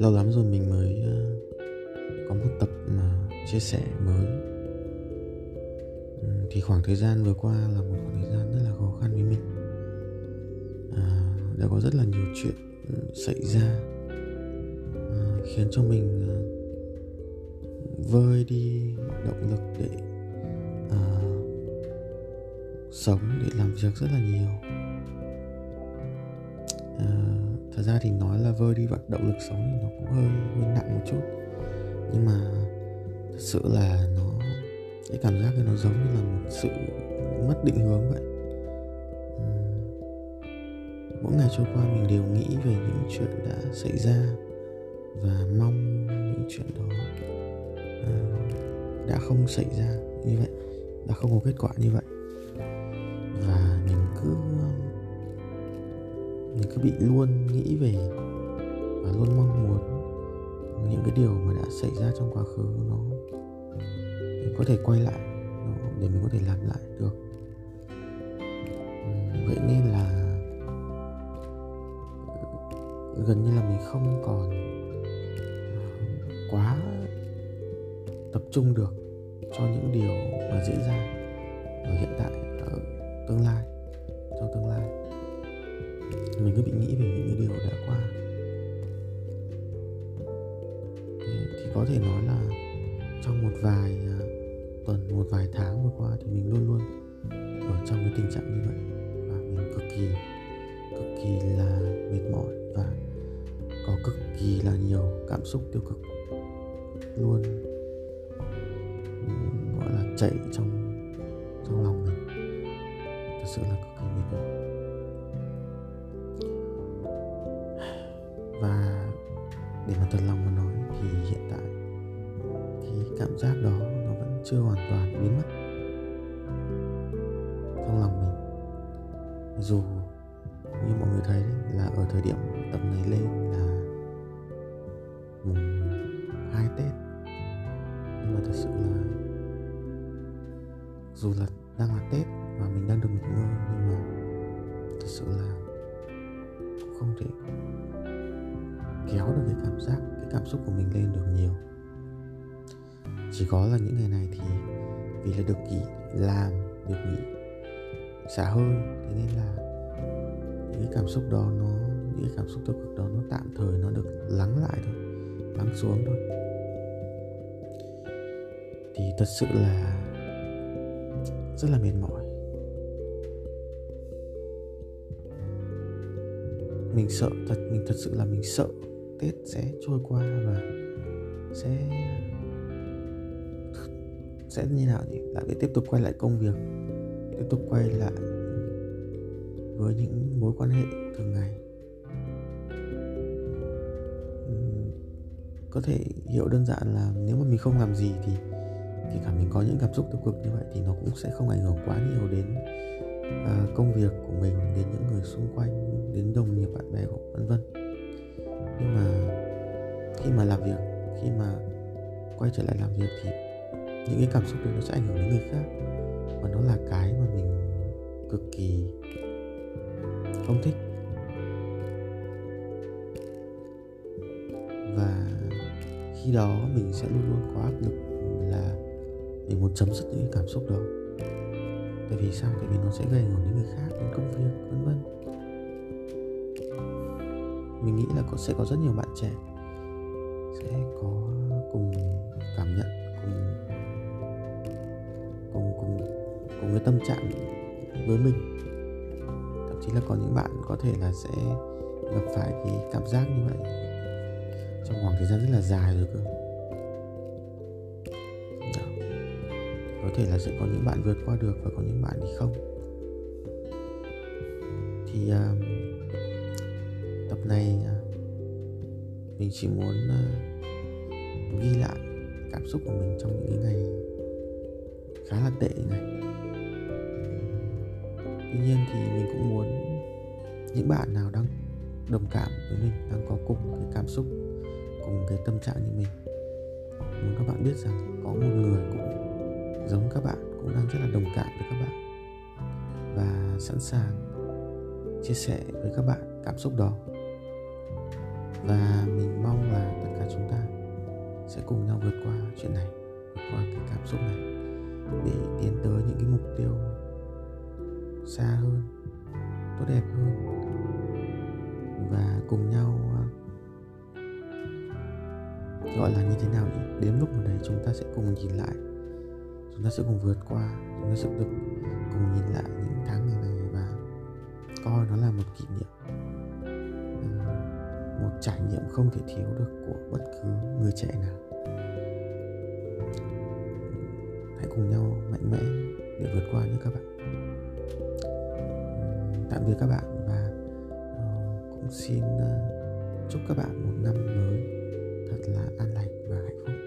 Lâu lắm rồi mình mới ờ, có một tập mà chia sẻ mới. Thì khoảng thời gian vừa qua là một khoảng thời gian rất là khó khăn với mình. À, Đã có rất là nhiều chuyện xảy ra à, Khiến cho mình à, vơi đi động lực để à, sống để làm việc rất là nhiều. À, thật ra thì nói là vơi đi vận động lực sống thì nó cũng hơi hơi nặng một chút. Nhưng mà thật sự là nó, cái cảm giác này nó giống như là một sự mất định hướng vậy. Mỗi ngày trôi qua mình đều nghĩ về những chuyện đã xảy ra và mong những chuyện đó ờ, đã không xảy ra như vậy, đã không có kết quả như vậy. Và mình cứ mình cứ bị luôn nghĩ về và luôn mong muốn những cái điều mà đã xảy ra trong quá khứ nó mình có thể quay lại để mình có thể làm lại được. Vậy nên là ừ, gần như là mình không còn ờ, quá tập trung được cho những điều mà diễn ra ở hiện tại. Vài à, tuần, một vài tháng vừa qua thì mình luôn luôn ở trong cái tình trạng như vậy. Và mình cực kỳ cực kỳ là mệt mỏi và có cực kỳ là nhiều cảm xúc tiêu cực luôn gọi là chạy trong trong lòng mình. Thật sự là cực kỳ mệt mỏi. Và để mà thật lòng mình cảm giác đó nó vẫn chưa hoàn toàn biến mất trong lòng mình. Dù như mọi người thấy đấy, là ở thời điểm tập này lên là mùng hai tết. Nhưng mà thật sự là dù là đang là tết và mình đang được nghỉ ngơi nhưng mà thật sự là cũng không thể kéo được cái cảm giác cái cảm xúc của mình lên được nhiều chỉ có là những ngày này thì vì là được nghỉ, làm, được nghỉ, xả hơi, thế nên là những cái cảm xúc đó nó, những cái cảm xúc tiêu cực đó nó tạm thời nó được lắng lại thôi, lắng xuống thôi. Thì thật sự là rất là mệt mỏi. Mình sợ thật, mình thật sự là mình sợ tết sẽ trôi qua và sẽ sẽ như nào nhỉ? Lại phải tiếp tục quay lại công việc tiếp tục quay lại với những mối quan hệ thường ngày. Có thể hiểu đơn giản là nếu mà mình không làm gì thì kể cả mình có những cảm xúc tiêu cực như vậy thì nó cũng sẽ không ảnh hưởng quá nhiều đến à, công việc của mình đến những người xung quanh đến đồng nghiệp bạn bè của vân vân. Nhưng mà khi mà làm việc khi mà quay trở lại làm việc thì những cái cảm xúc đấy nó sẽ ảnh hưởng đến người khác. Và nó là cái mà mình cực kỳ không thích. Và khi đó mình sẽ luôn luôn có áp lực là mình muốn chấm dứt những cái cảm xúc đó. Tại vì sao? Tại vì nó sẽ gây ảnh hưởng đến người khác, đến công việc, vân vân. Mình nghĩ là có, sẽ có rất nhiều bạn trẻ sẽ có cùng cái tâm trạng với mình. Thậm chí là có những bạn có thể là sẽ gặp phải cái cảm giác như vậy. Trong khoảng thời gian rất là dài rồi cơ. Đó. có thể là sẽ có những bạn vượt qua được và có những bạn thì không. Thì uh, tập này uh, mình chỉ muốn uh, ghi lại cảm xúc của mình trong những ngày khá là tệ này tuy nhiên thì mình cũng muốn những bạn nào đang đồng cảm với mình, đang có cùng cái cảm xúc, cùng cái tâm trạng như mình, muốn các bạn biết rằng có một người cũng giống các bạn, cũng đang rất là đồng cảm với các bạn và sẵn sàng chia sẻ với các bạn cảm xúc đó. Và mình mong là tất cả chúng ta sẽ cùng nhau vượt qua chuyện này, vượt qua cái cảm xúc này để tiến tới những cái mục tiêu xa hơn, tốt đẹp hơn. Và cùng nhau ờ, gọi là như thế nào nhỉ? Đến lúc nào đấy chúng ta sẽ cùng nhìn lại, chúng ta sẽ cùng vượt qua, chúng ta sẽ được cùng nhìn lại những tháng ngày này và coi nó là một kỷ niệm. Một trải nghiệm không thể thiếu được của bất cứ người trẻ nào. Hãy cùng nhau mạnh mẽ để vượt qua nhé các bạn tạm biệt các bạn và ờ, cũng xin ờ, chúc các bạn một năm mới thật là an lành và hạnh phúc.